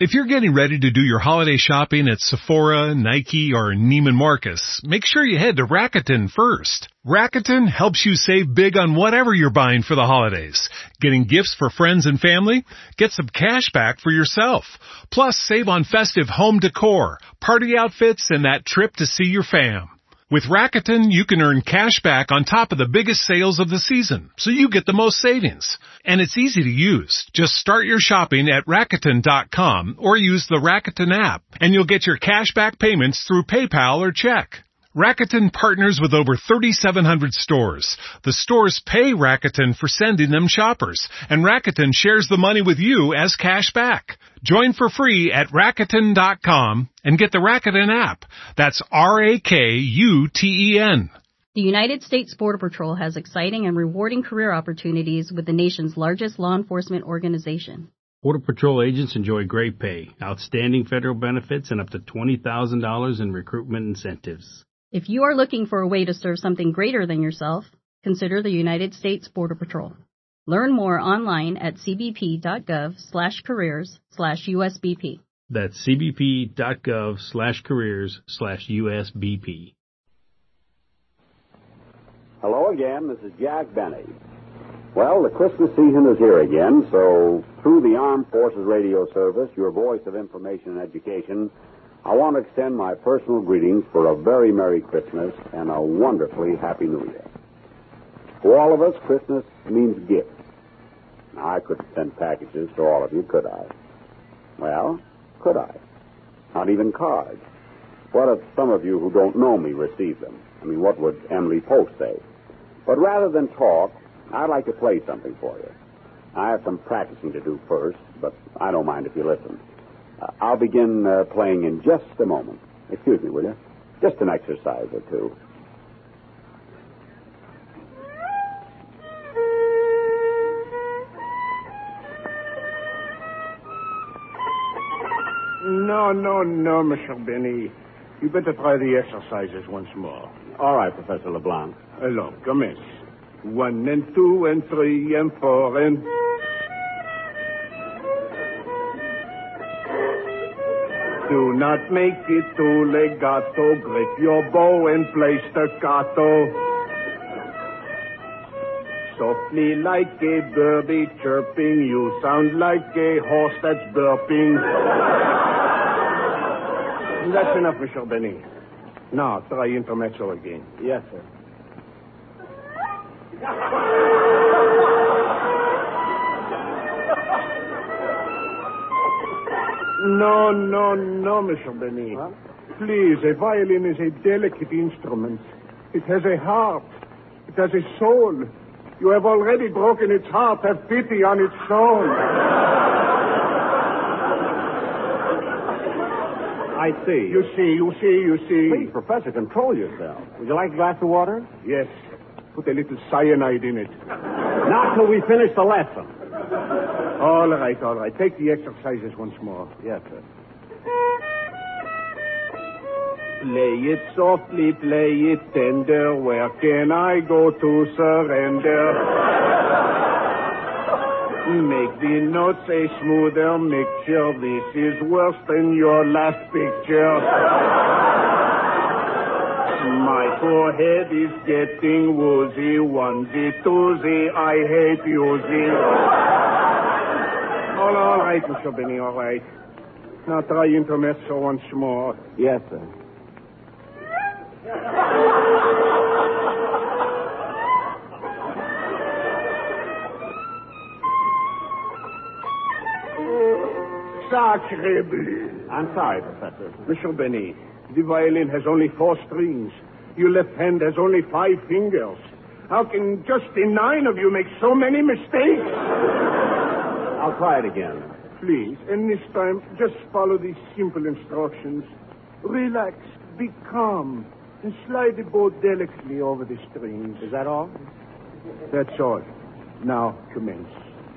If you're getting ready to do your holiday shopping at Sephora, Nike, or Neiman Marcus, make sure you head to Rakuten first. Rakuten helps you save big on whatever you're buying for the holidays. Getting gifts for friends and family? Get some cash back for yourself. Plus save on festive home decor, party outfits, and that trip to see your fam. With Rakuten, you can earn cash back on top of the biggest sales of the season, so you get the most savings. And it's easy to use. Just start your shopping at Rakuten.com or use the Rakuten app, and you'll get your cash back payments through PayPal or check. Rakuten partners with over 3,700 stores. The stores pay Rakuten for sending them shoppers, and Rakuten shares the money with you as cash back. Join for free at Rakuten.com and get the Rakuten app. That's R-A-K-U-T-E-N. The United States Border Patrol has exciting and rewarding career opportunities with the nation's largest law enforcement organization. Border Patrol agents enjoy great pay, outstanding federal benefits, and up to $20,000 in recruitment incentives. If you are looking for a way to serve something greater than yourself, consider the United States Border Patrol. Learn more online at cbp.gov/careers slash USBP. That's cbp.gov slash careers slash USBP. Hello again, this is Jack Benny. Well, the Christmas season is here again, so through the Armed Forces Radio Service, your voice of information and education, I want to extend my personal greetings for a very Merry Christmas and a wonderfully Happy New Year. For all of us, Christmas means gifts. Now, I couldn't send packages to all of you, could I? Well, could I? Not even cards. What if some of you who don't know me receive them? I mean, what would Emily Post say? But rather than talk, I'd like to play something for you. I have some practicing to do first, but I don't mind if you listen. Uh, I'll begin uh, playing in just a moment. Excuse me, will you? Just an exercise or two. No, no, no, Monsieur Benny. You better try the exercises once more. All right, Professor LeBlanc. Alors, commence. One and two and three and four and... Do not make it too legato. Grip your bow and play staccato. Softly like a birdie chirping, you sound like a horse that's burping. That's enough, Monsieur Benny. Now, try intermezzo again. Yes, sir. No, no, no, Monsieur Benny. Huh? Please, a violin is a delicate instrument. It has a heart. It has a soul. You have already broken its heart. Have pity on its soul. I see. You see, you see, you see. Please, Professor, control yourself. Would you like a glass of water? Yes. Put a little cyanide in it. Not till we finish the lesson. All right, all right. Take the exercises once more. Yes, sir. Play it softly, play it tender. Where can I go to surrender? Make the notes a smoother mixture. This is worse than your last picture. My forehead is getting woozy. Onesie, twosie, I hate using. Right, Mr. Benny, all right. Now try intermezzo once more. Yes, sir. Sacre. I'm sorry, Professor. Monsieur Benny, the violin has only four strings. Your left hand has only five fingers. How can just the nine of you make so many mistakes? I'll try it again. Please, and this time, just follow these simple instructions. Relax, be calm, and slide the bow delicately over the strings. Is that all? That's all. Now, commence.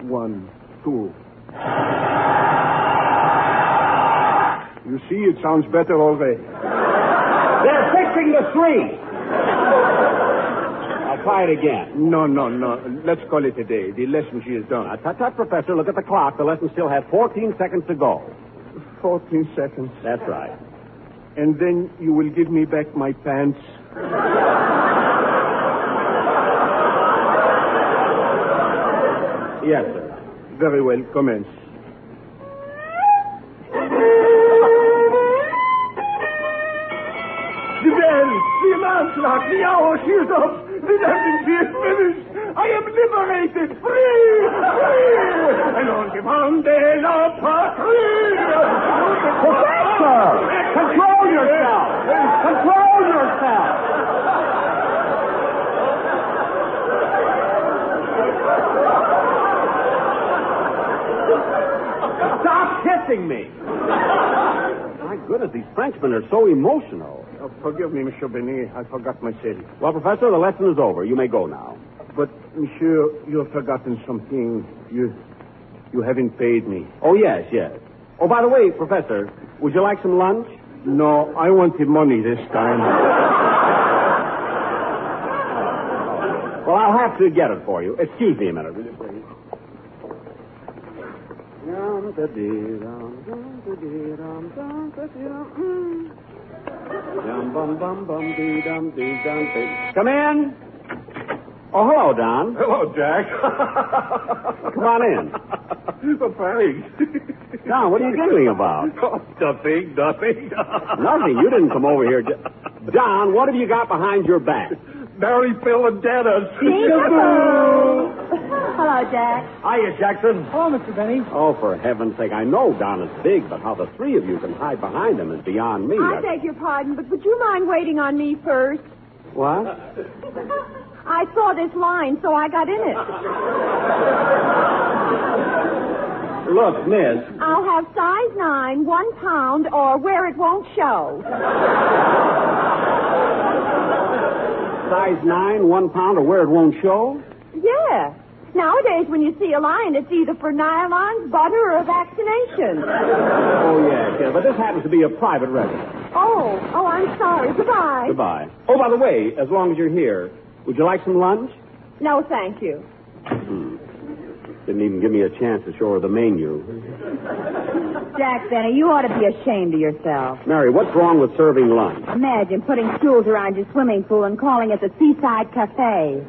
One, two. You see, it sounds better already. They're fixing the string. Try it again. No, no, no. Let's call it a day. The lesson she has done. Now, tut, tut, Professor, look at the clock. The lesson still has 14 seconds to go. 14 seconds. That's right. And then you will give me back my pants. Yes, sir. Very well, commence. The bell, the alarm clock, the hour, she is up. The emergency is finished. I am liberated, free, free. And on demand de la patrie. Professor! Control yourself! Control yourself! Stop kissing me! My goodness, these Frenchmen are so emotional. Forgive me, Monsieur Benet. I forgot my city. Well, Professor, the lesson is over. You may go now. But, Monsieur, you have forgotten something. You, you haven't paid me. Oh, yes, yes. Oh, by the way, Professor, would you like some lunch? No, I wanted money this time. Well, I'll have to get it for you. Excuse me a minute, will you, please? Come in. Oh, hello, Don. Hello, Jack. Come on in. oh, thanks. Don, what are you giggling about? Oh, nothing, nothing. Nothing. You didn't come over here. Don, what have you got behind your back? Mary, Phil, and Dennis. Hello, Jack. Hiya, Jackson. Hello, Mr. Benny. Oh, for heaven's sake, I know Don is big, but how the three of you can hide behind him is beyond me. I beg your pardon, but would you mind waiting on me first? What? I saw this line, so I got in it. Look, miss, I'll have size nine, one pound, or where it won't show. size nine, one pound, or where it won't show? Yeah. Nowadays, when you see a lion, it's either for nylons, butter, or vaccination. Oh, yes, yes. But this happens to be a private residence. Oh, oh, I'm sorry. Goodbye. Goodbye. Oh, by the way, as long as you're here, would you like some lunch? No, thank you. Hmm. Didn't even give me a chance to show her the menu. Jack Benny, you ought to be ashamed of yourself. Mary, what's wrong with serving lunch? Imagine putting stools around your swimming pool and calling it the Seaside Cafe.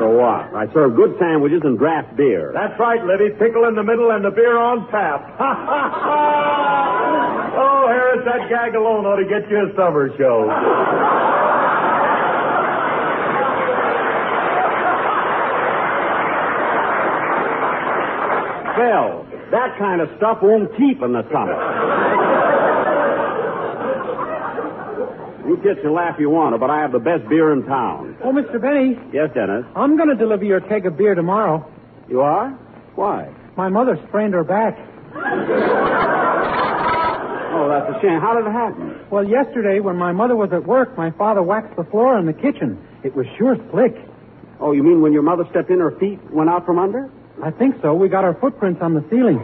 So what? I serve good sandwiches and draft beer. That's right, Libby. Pickle in the middle and the beer on tap. oh, Harris, that gag alone ought to get you a summer show. Phil, that kind of stuff won't keep in the summer. You get can laugh you want to, but I have the best beer in town. Oh, Mr. Benny, Yes, Dennis? I'm going to deliver your keg of beer tomorrow. You are? Why? My mother sprained her back. Oh, that's a shame. How did it happen? Well, yesterday, when my mother was at work, my father waxed the floor in the kitchen. It was sure slick. Oh, you mean when your mother stepped in, her feet went out from under? I think so. We got our footprints on the ceiling.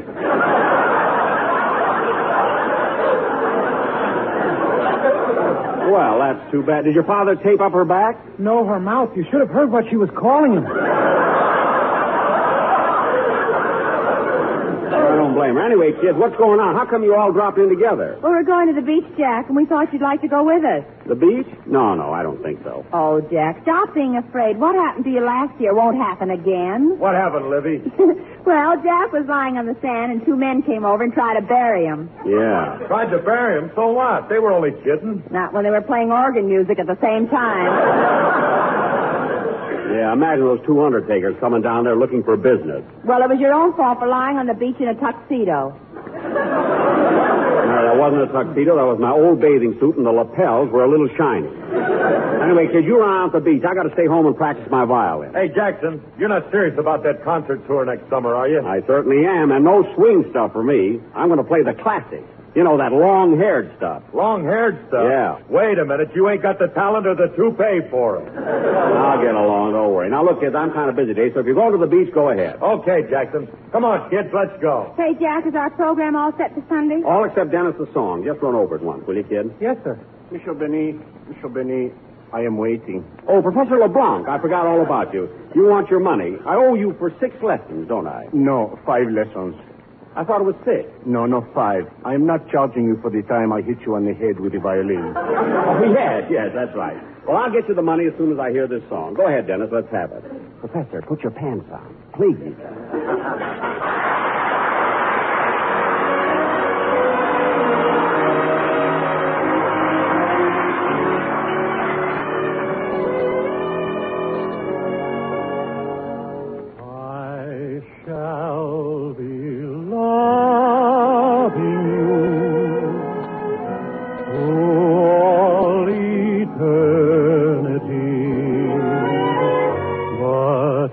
Well, that's too bad. Did your father tape up her back? No, her mouth. You should have heard what she was calling him. I don't blame her. Anyway, kids, what's going on? How come you all dropped in together? Well, we're going to the beach, Jack, and we thought you'd like to go with us. The beach? No, no, I don't think so. Oh, Jack, stop being afraid. What happened to you last year won't happen again. What happened, Livy? well, Jack was lying on the sand, and two men came over and tried to bury him. Yeah. Tried to bury him, so what? They were only kidding. Not when they were playing organ music at the same time. Yeah, imagine those two undertakers coming down there looking for business. well, it was your own fault for lying on the beach in a tuxedo. No, that wasn't a tuxedo. That was my old bathing suit, and the lapels were a little shiny. Anyway, kids, you run out the beach. I got to stay home and practice my violin. Hey, Jackson, you're not serious about that concert tour next summer, are you? I certainly am, and no swing stuff for me. I'm going to play the classics. You know, that long-haired stuff. Long-haired stuff? Yeah. Wait a minute. You ain't got the talent or the toupee for it. I'll get along. Don't worry. Now, look, kids, I'm kind of busy today, so if you're going to the beach, go ahead. Okay, Jackson. Come on, kids. Let's go. Say, Jack, is our program all set for Sunday? All except Dennis the song. Just run over it once, will you, kid? Yes, sir. Monsieur Benny, Monsieur Benny, I am waiting. Oh, Professor LeBlanc, I forgot all about you. You want your money. I owe you for six lessons, don't I? No, five lessons. I thought it was six. No, no, five. I am not charging you for the time I hit you on the head with the violin. Oh, yes, yes, that's right. Well, I'll get you the money as soon as I hear this song. Go ahead, Dennis. Let's have it. Professor, put your pants on. Please.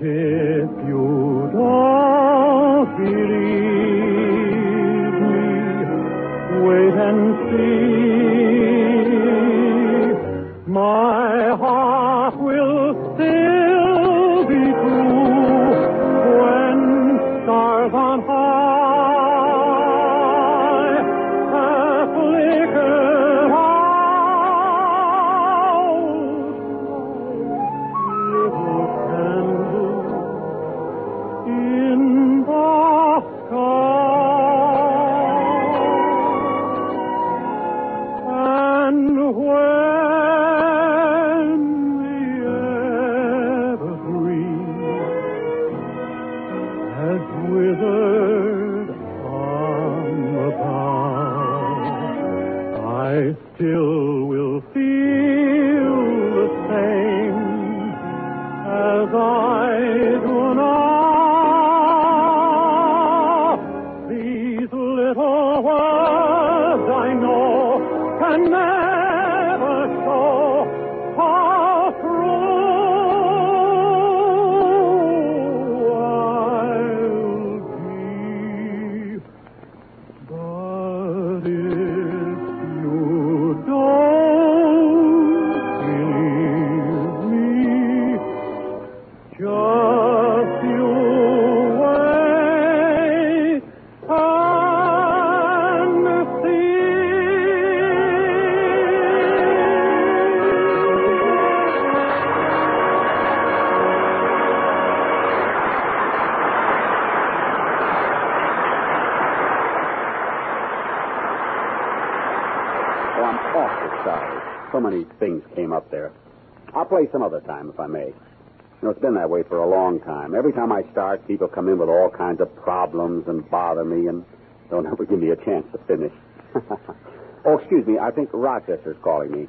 If you don't believe me, wait and see. Can that way for a long time. Every time I start, people come in with all kinds of problems and bother me and don't ever give me a chance to finish. oh, excuse me. I think Rochester's calling me.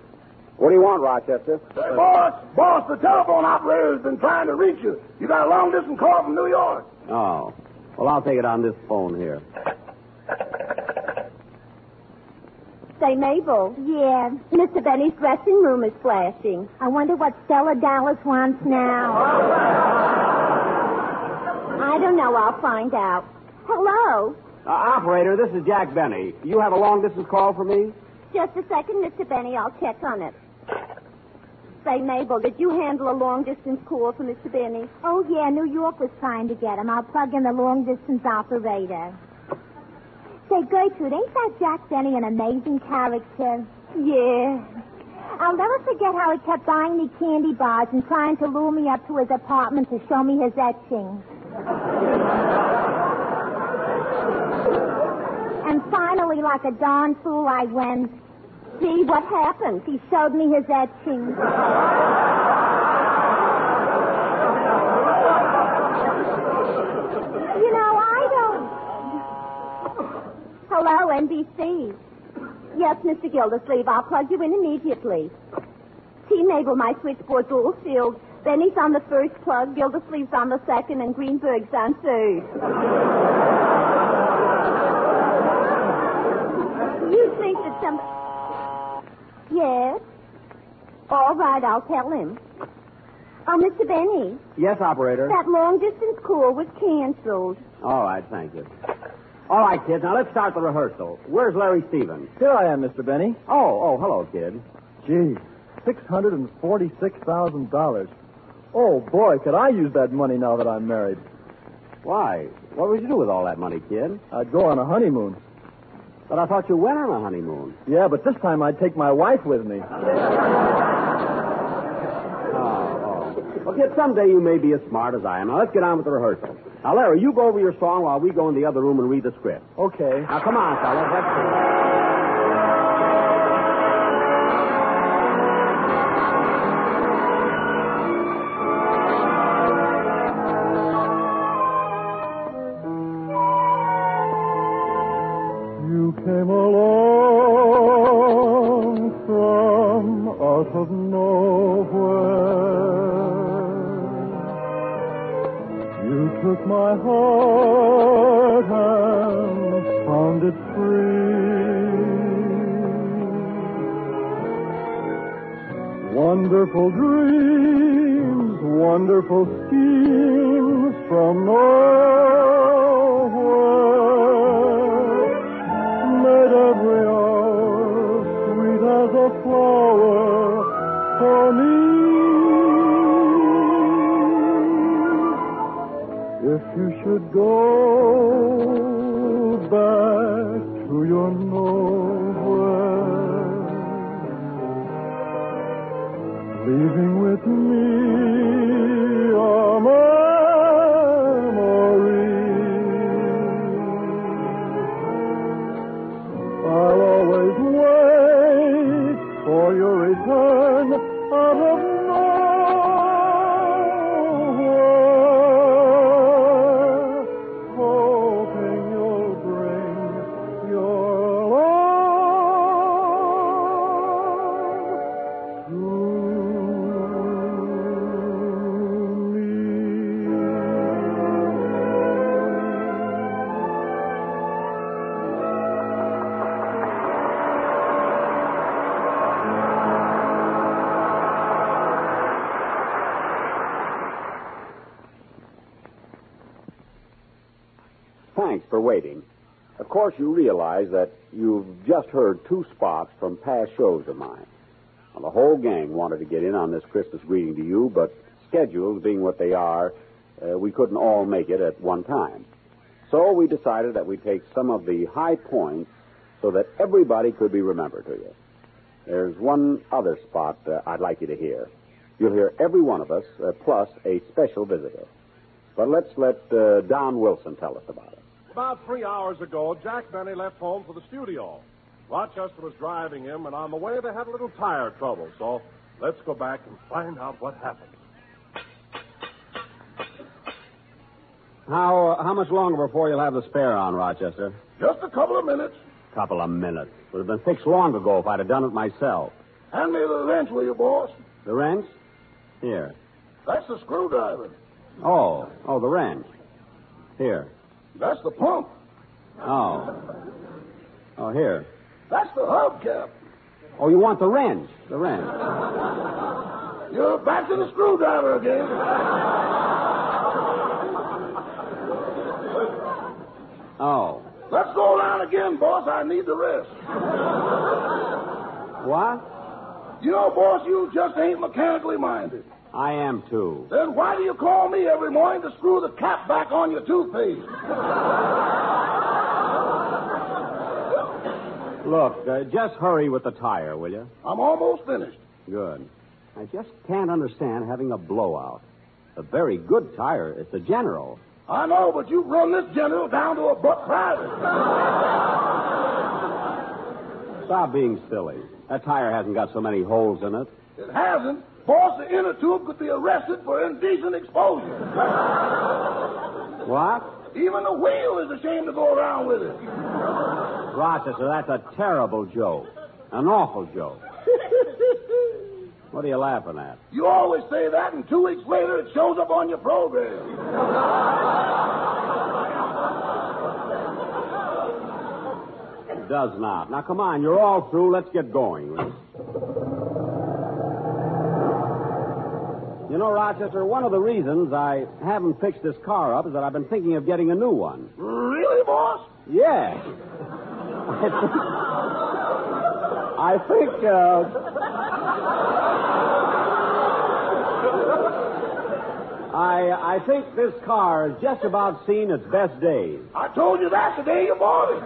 What do you want, Rochester? Hey, boss, boss, the telephone operator's been trying to reach you. You got a long distance call from New York. Oh. Well, I'll take it on this phone here. Say, Mabel. Yeah. Mr. Benny's dressing room is flashing. I wonder what Stella Dallas wants now. I don't know. I'll find out. Hello. Uh, operator, this is Jack Benny. You have a long distance call for me? Just a second, Mr. Benny. I'll check on it. Say, Mabel, did you handle a long distance call for Mr. Benny? Oh, yeah, New York was trying to get him. I'll plug in the long distance operator. Say, Gertrude, ain't that Jack Benny an amazing character? Yeah. I'll never forget how he kept buying me candy bars and trying to lure me up to his apartment to show me his etchings. and finally, like a darn fool, I went. See what happened? He showed me his etchings. You know, I don't. Hello, NBC. Yes, Mr. Gildersleeve, I'll plug you in immediately. T. Mabel, my switchboard's all filled. Benny's on the first plug, Gildersleeve's on the second, and Greenberg's on third. you think that some. Yes? All right, I'll tell him. Oh, Mr. Benny, Yes, operator. that long distance call was canceled. All right, thank you. All right, kids, now let's start the rehearsal. Where's Larry Stevens? Here I am, Mr. Benny. Oh, oh, hello, kid. Gee, $646,000. Oh, boy, could I use that money now that I'm married. Why? What would you do with all that money, kid? I'd go on a honeymoon. But I thought you went on a honeymoon. Yeah, but this time I'd take my wife with me. Well, kid, someday you may be as smart as I am. Now, let's get on with the rehearsal. Now, Larry, you go over your song while we go in the other room and read the script. Okay. Now, come on, fellas. Let's to course, you realize that you've just heard two spots from past shows of mine. Well, the whole gang wanted to get in on this Christmas greeting to you, but schedules being what they are, uh, we couldn't all make it at one time. So we decided that we'd take some of the high points so that everybody could be remembered to you. There's one other spot uh, I'd like you to hear. You'll hear every one of us, uh, plus a special visitor. But let's let uh, Don Wilson tell us about it. About three hours ago, Jack Benny left home for the studio. Rochester was driving him, and on the way they had a little tire trouble. So let's go back and find out what happened. How uh, how much longer before you'll have the spare on, Rochester? Just a couple of minutes. Couple of minutes. Would have been fixed long ago if I'd have done it myself. Hand me the wrench, will you, boss? The wrench? Here. That's the screwdriver. Oh, oh, the wrench. Here. That's the pump. Oh. Oh, here. That's the hubcap. Oh, you want the wrench? The wrench. You're back to the screwdriver again. Oh. Let's go around again, boss. I need the rest. What? You know, boss, you just ain't mechanically minded. I am too. Then why do you call me every morning to screw the cap back on your toothpaste? Look, uh, just hurry with the tire, will you? I'm almost finished. Good. I just can't understand having a blowout. A very good tire. It's a General. I know, but you've run this general down to a buck private. Stop being silly. That tire hasn't got so many holes in it. It hasn't. Boss, the inner tube could be arrested for indecent exposure. What? Even the wheel is ashamed to go around with it. Rochester, that's a terrible joke. An awful joke. What are you laughing at? You always say that, and two weeks later it shows up on your program. It does not. Now, come on, you're all through. Let's get going. You? Know, Rochester, one of the reasons I haven't fixed this car up is that I've been thinking of getting a new one. Really, boss? Yeah. I think, uh, I, I think this car has just about seen its best days. I told you that the day you bought it.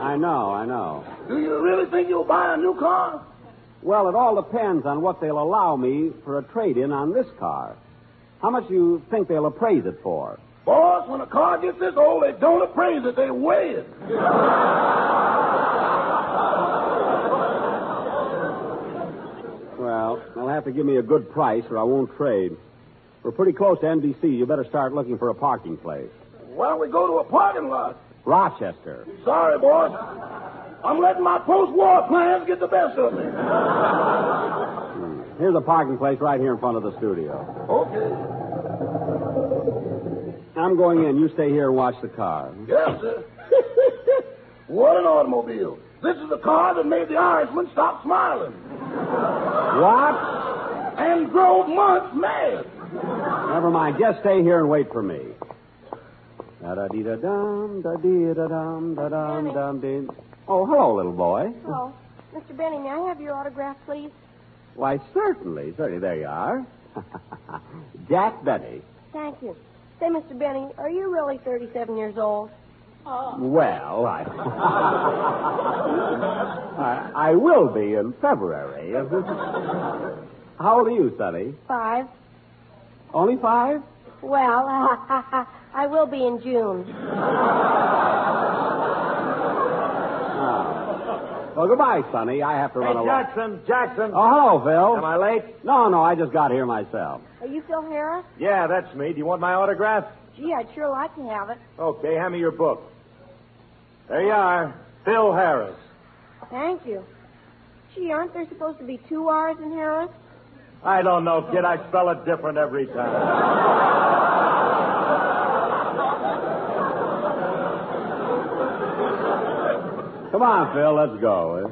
I know, I know. Do you really think you'll buy a new car? Well, it all depends on what they'll allow me for a trade-in on this car. How much do you think they'll appraise it for? Boss, when a car gets this old, they don't appraise it, they weigh it. Well, they'll have to give me a good price or I won't trade. We're pretty close to NBC. You better start looking for a parking place. Why don't we go to a parking lot? Rochester. Sorry, boss. I'm letting my post-war plans get the best of me. Hmm. Here's a parking place right here in front of the studio. Okay. I'm going in. You stay here and watch the car. Yes, sir. what an automobile. This is the car that made the Irishman stop smiling. What? And drove Muntz mad. Never mind. Just stay here and wait for me. Da da dee da dum, da dee da dum, da dum dum dee. Oh, hello, little boy. Oh, Mr. Benny, may I have your autograph, please? Why, certainly, certainly. There you are. Jack Benny. Thank you. Say, Mr. Benny, are you really 37 years old? Uh. Well, I... I, I will be in February. How old are you, Sonny? Five. Only five? Well, I will be in June. Oh. Well, goodbye, Sonny. I have to Hey, run along. Jackson, Jackson. Oh, hello, Phil. Am I late? No, no, I just got here myself. Are you Phil Harris? Yeah, that's me. Do you want my autograph? Gee, I'd sure like to have it. Okay, hand me your book. There you are. Phil Harris. Thank you. Gee, aren't there supposed to be two R's in Harris? I don't know, kid. I spell it different every time. Come on, Phil, let's go. Eh?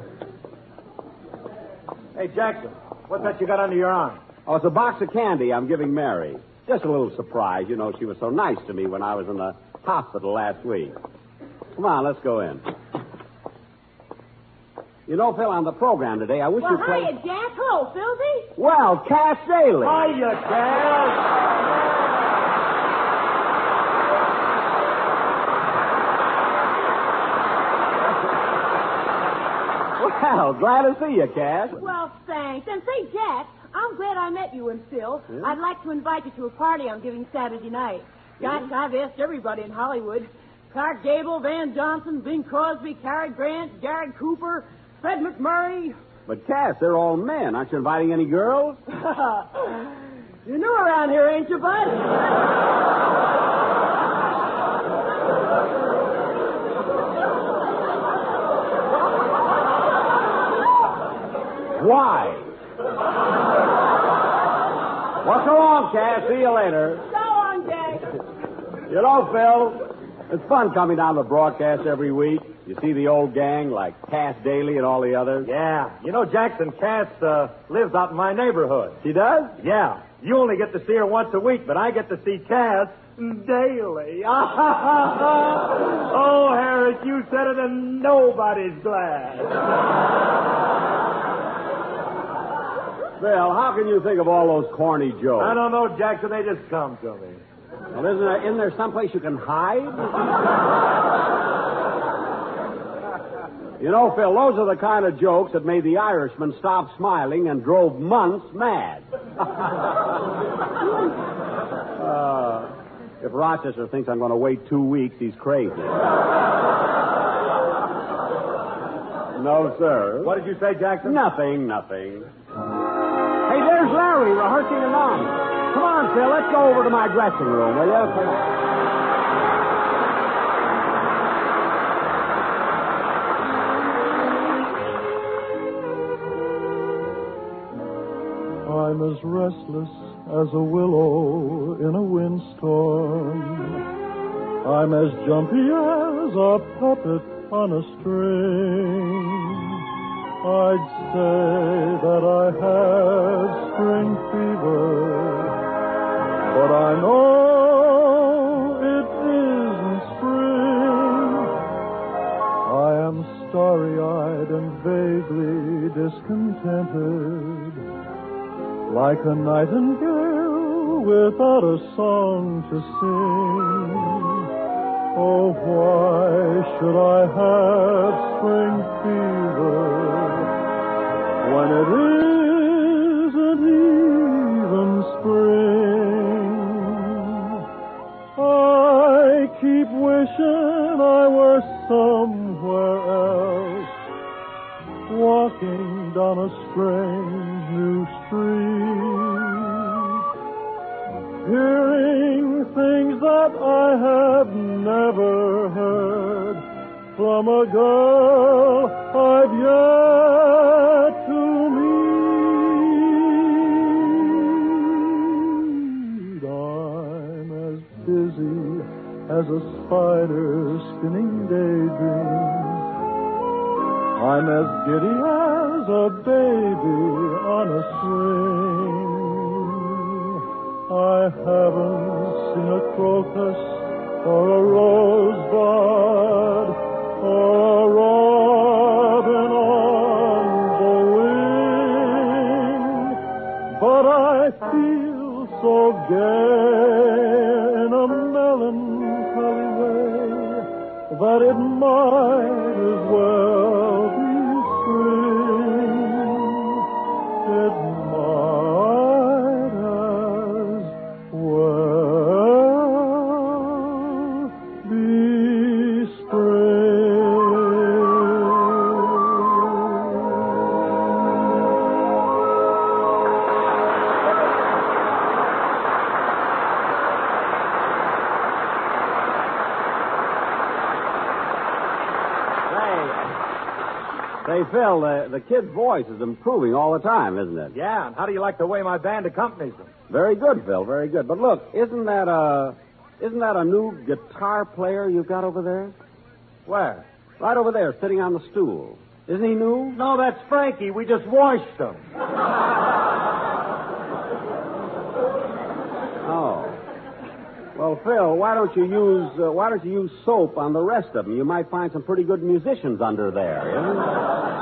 Hey, Jackson, what's that you got under your arm? Oh, it's a box of candy I'm giving Mary. Just a little surprise. You know, she was so nice to me when I was in the hospital last week. Come on, let's go in. You know, Phil, on the program today, I wish Well, you'd play. hiya, Jack. Hello, Philby. Well, Cass Daley. Hiya, Cass. Well, glad to see you, Cass. Well, thanks. And say, Jack, I'm glad I met you and Phil. Yeah? I'd like to invite you to a party I'm giving Saturday night. Hmm? Gosh, I've asked everybody in Hollywood. Clark Gable, Van Johnson, Bing Crosby, Cary Grant, Gary Cooper, Fred MacMurray. But, Cass, they're all men. Aren't you inviting any girls? You're new around here, ain't you, bud? Why? Well, so long, Cass. See you later. So long, Jack. You know, Phil, it's fun coming down to broadcast every week. You see the old gang like Cass Daley and all the others. Yeah. You know, Jackson, Cass uh, lives out in my neighborhood. She does? Yeah. You only get to see her once a week, but I get to see Cass daily. oh, Harris, you said it and nobody's glad. Phil, how can you think of all those corny jokes? I don't know, Jackson. They just come to me. Well, isn't there, isn't there someplace you can hide? you know, Phil, those are the kind of jokes that made the Irishman stop smiling and drove Muntz mad. uh, if Rochester thinks I'm going to wait two weeks, he's crazy. no, sir. What did you say, Jackson? Nothing, nothing. The line. Come on, Phil, let's go over to my dressing room, will you? I'm as restless as a willow in a windstorm. I'm as jumpy as a puppet on a string. I'd say that I have spring fever, but I know it isn't spring. I am starry-eyed and vaguely discontented, like a nightingale without a song to sing. Oh, why should I have spring fever when it isn't even spring. I keep wishing I were somewhere else, walking down a strange new street, hearing things that I have never heard from a girl I've yet spinning daydreams. I'm as giddy as a baby on a swing. I haven't seen a crocus or a rosebud or a robin on the wing, but I feel so gay that it might as well the, kid's voice is improving all the time, isn't it? Yeah, and how do you like the way my band accompanies them? Very good, Phil. Very good. But look, isn't that a isn't that a new guitar player you've got over there? Where? Right over there, sitting on the stool. Isn't he new? No, that's Frankie. We just washed him. Oh. Well, Phil, why don't you use uh, why don't you use soap on the rest of them? You might find some pretty good musicians under there.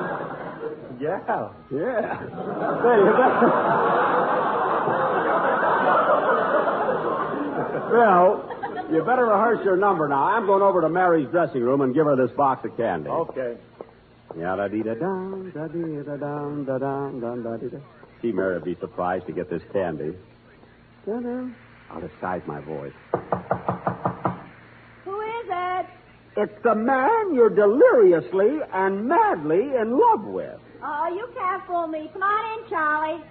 Yeah. Yeah. Say, you better... Phil, you better rehearse your number now. I'm going over to Mary's dressing room and give her this box of candy. Okay. Yeah, da dee da dum, da dee da dum, da dum, dum, da dee da. See, Mary would be surprised to get this candy. Da-da. I'll disguise my voice. Who is it? It's the man you're deliriously and madly in love with. Oh, you can't fool me. Come on in, Charlie.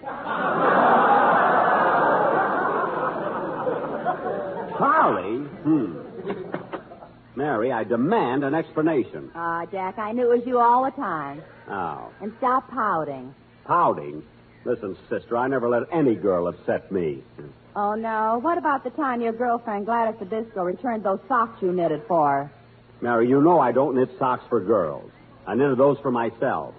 Charlie? Hmm. Mary, I demand an explanation. Ah, Jack, I knew it was you all the time. Oh. And stop pouting. Pouting? Listen, sister, I never let any girl upset me. Oh, no. What about the time your girlfriend, Gladys Zybisco, returned those socks you knitted for her? Mary, you know I don't knit socks for girls. I knitted those for myself.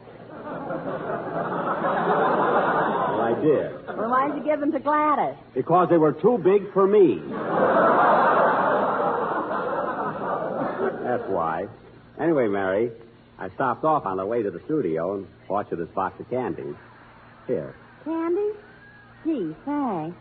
Well, Well, why did you give them to Gladys? Because they were too big for me. That's why. Anyway, Mary, I stopped off on the way to the studio and bought you this box of candy. Here. Candy? Gee, thanks.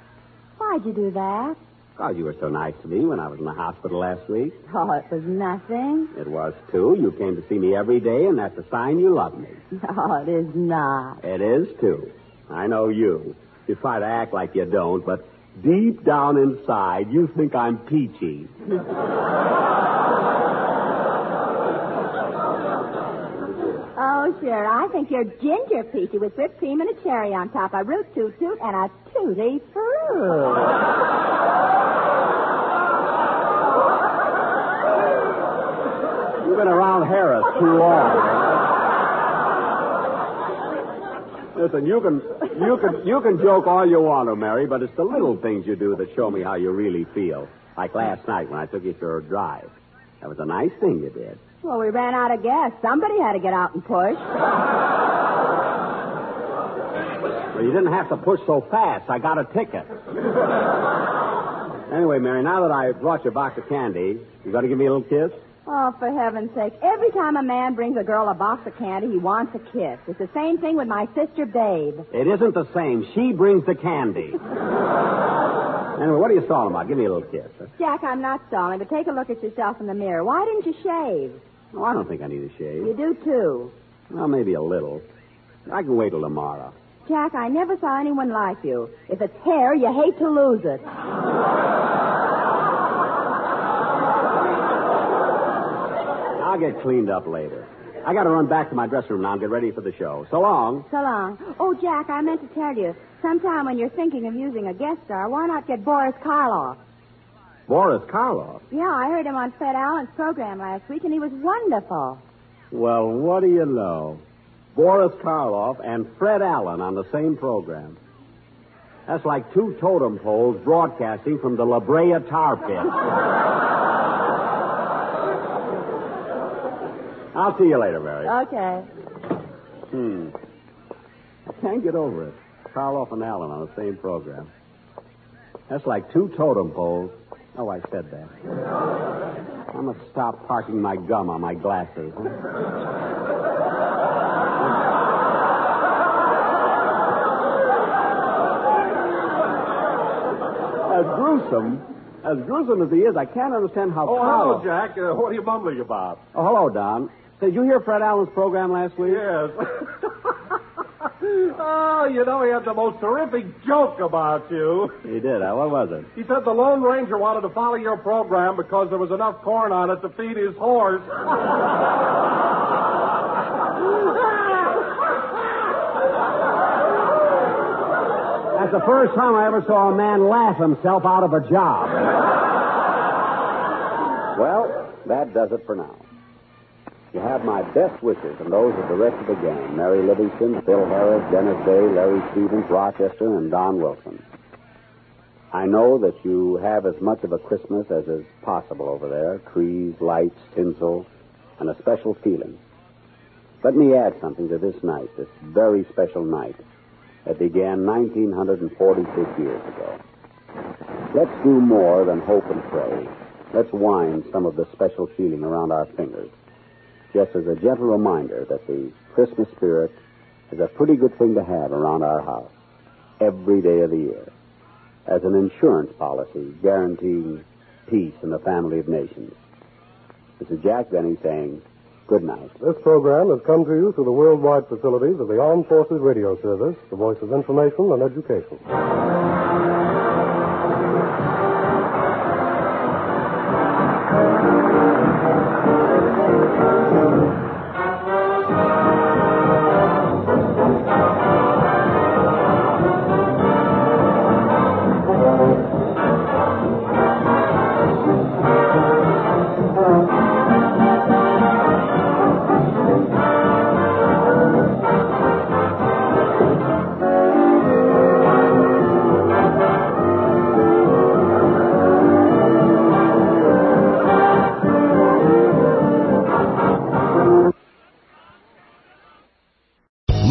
Why'd you do that? God, you were so nice to me when I was in the hospital last week. Oh, it was nothing. It was, too. You came to see me every day, and that's a sign you love me. No, it is not. It is, too. I know you. You try to act like you don't, but deep down inside, you think I'm peachy. Oh, sure. I think you're ginger peachy with whipped cream and a cherry on top, a root toot toot, and a tutti fruit. You've been around Harris too long. Listen, you can you can you can joke all you want to, Mary, but it's the little things you do that show me how you really feel. Like last night when I took you for a drive. That was a nice thing you did. Well, we ran out of gas. Somebody had to get out and push. Well, you didn't have to push so fast. I got a ticket. anyway, Mary, now that I brought you a box of candy, you going to give me a little kiss? Oh, for heaven's sake. Every time a man brings a girl a box of candy, he wants a kiss. It's the same thing with my sister, Babe. It isn't the same. She brings the candy. anyway, what are you stalling about? Give me a little kiss. Huh? Jack, I'm not stalling, but take a look at yourself in the mirror. Why didn't you shave? Oh, I don't think I need a shave. You do, too. Well, maybe a little. I can wait till tomorrow. Jack, I never saw anyone like you. If it's hair, you hate to lose it. I'll get cleaned up later. I got to run back to my dressing room now and get ready for the show. So long. So long. Oh, Jack, I meant to tell you. Sometime when you're thinking of using a guest star, why not get Boris Karloff? Boris Karloff? Yeah, I heard him on Fred Allen's program last week, and he was wonderful. Well, what do you know? Boris Karloff and Fred Allen on the same program. That's like two totem poles broadcasting from the La Brea tar pit. I'll see you later, Mary. Okay. Hmm. I can't get over it. Karloff and Allen on the same program. That's like two totem poles. Oh, I said that. I must stop parking my gum on my glasses. as gruesome, as gruesome as he is, I can't understand how. Oh, Karloff- hello, Jack. Uh, what are you mumbling about? Oh, hello, Don. Did you hear Fred Allen's program last week? Yes. oh, you know, he had the most terrific joke about you. He did. Uh, what was it? He said the Lone Ranger wanted to follow your program because there was enough corn on it to feed his horse. That's the first time I ever saw a man laugh himself out of a job. well, that does it for now. You have my best wishes and those of the rest of the gang Mary Livingstone, Phil Harris, Dennis Day, Larry Stevens, Rochester, and Don Wilson. I know that you have as much of a Christmas as is possible over there trees, lights, tinsel, and a special feeling. Let me add something to this night, this very special night that began 1946 years ago. Let's do more than hope and pray. Let's wind some of the special feeling around our fingers, just as a gentle reminder that the Christmas spirit is a pretty good thing to have around our house every day of the year, as an insurance policy guaranteeing peace in the family of nations. This is Jack Benny saying good night. This program has come to you through the worldwide facilities of the Armed Forces Radio Service, the voice of information and education.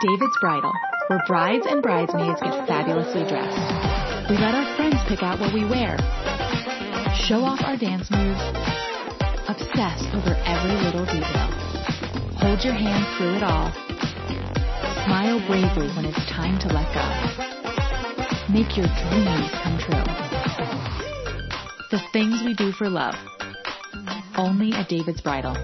David's Bridal, where brides and bridesmaids get fabulously dressed. We let our friends pick out what we wear. Show off our dance moves. Obsess over every little detail. Hold your hand through it all. Smile bravely when it's time to let go. Make your dreams come true. The things we do for love. Only at David's Bridal.